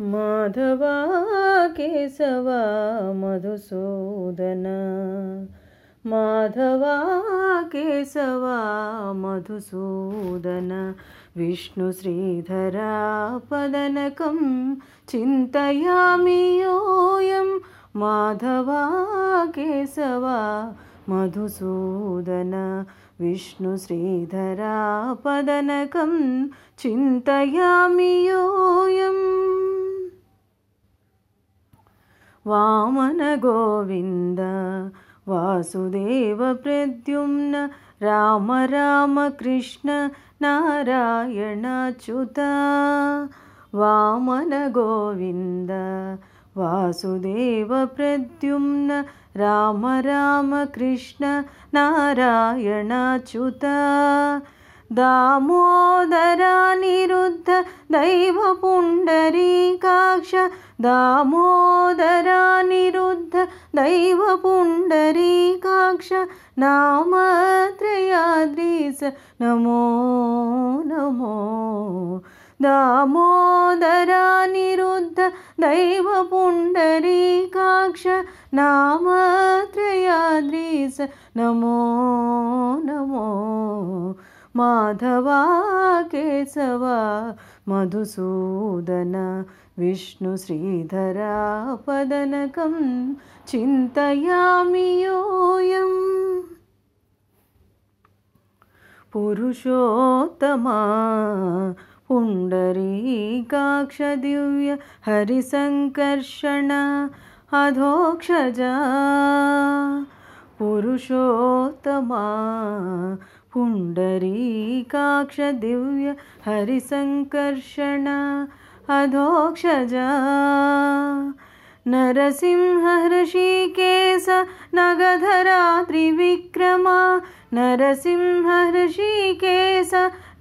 माधवा केशवा मधुसूदन माधवा केशवा मधुसूदन विष्णुश्रीधरा पदनकं चिन्तयामि योऽयं। माधवा केशवा मधुसूदन विष्णुश्रीधरा पदनकं चिन्तयामि योऽयम् वामन गोविन्द वासुदेव प्रद्युम्न राम राम कृष्ण नारायणच्युत वामन गोविन्द वासुदेव प्रद्युम्न राम राम कृष्ण नारायणच्युत दामोदरानिरुद्ध दैवपुण्डरीकाक्ष। दामोदरानिरुद्ध दैवपुण्डरीकाक्ष। नामत्रयाद्रीस नमो नमो। दामोदरानिरुद्ध दैवपुण्डरीकाक्ष। नामत्रयाद्रीस नमो नमो माधवा केशवा मधुसूदन विष्णुश्रीधरा पदनकं चिन्तयामि योऽयम् पुरुषोत्तमा पुण्डरीकाक्षदिव्य हरिसङ्कर्षण अधोक्षजा। पुरुषोत्तमा पुण्डरीकाक्षदिव्य हरिसङ्कर्षण अधोक्षजा। नरसिंहऋषिकेश नगधरा त्रिविक्रमा नरसिंहऋषिकेश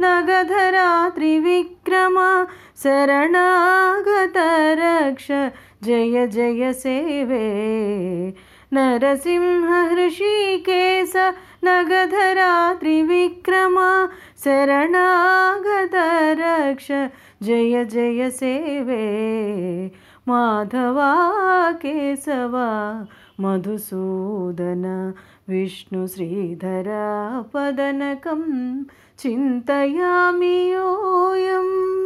नगधरा त्रिविक्रमा शरणागतरक्ष। जय जय सेवे नरसिंहऋषिकेश नगधरा त्रिविक्रमा शरणागतरक्ष। जय जय सेवे माधवा केशवा मधुसूदन विष्णुश्रीधरा पदनकं चिन्तयामि योऽयम्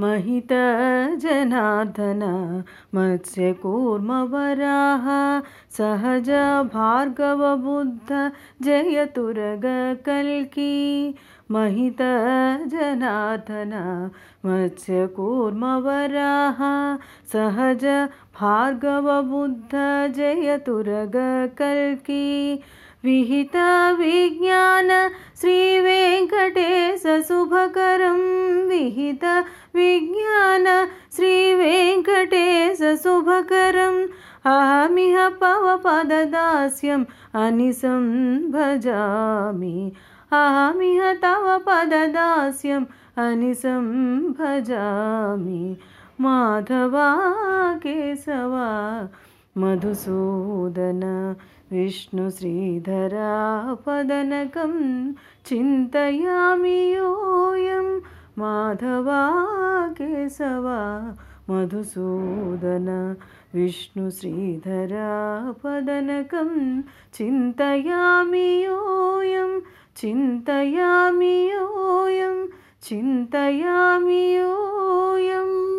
महितजनार्दन मत्स्यकूर्मवराः सहज भार्गवबुद्ध जयतुरगकल्की महितजनार्दन मत्स्यकूर्मवराः सहज भार्गवबुद्ध जयतुरगकल्की विहितविज्ञान श्रीवेङ्कटेशशुभकरं विहित श्रीवेङ्कटेशशुभकरम् अहमिह पवपददास्यम् अनिसं भजामि। अहमिह तव पददास्यम् अनिसं भजामि। माधवा केशवा मधुसूदन विष्णुश्रीधरा पदनकं चिन्तयामि योऽयं। माधवा केशवा मधुसूदन विष्णुश्रीधरा पदनकं चिन्तयामि योऽयं चिन्तयामि योऽयं चिन्तयामि यो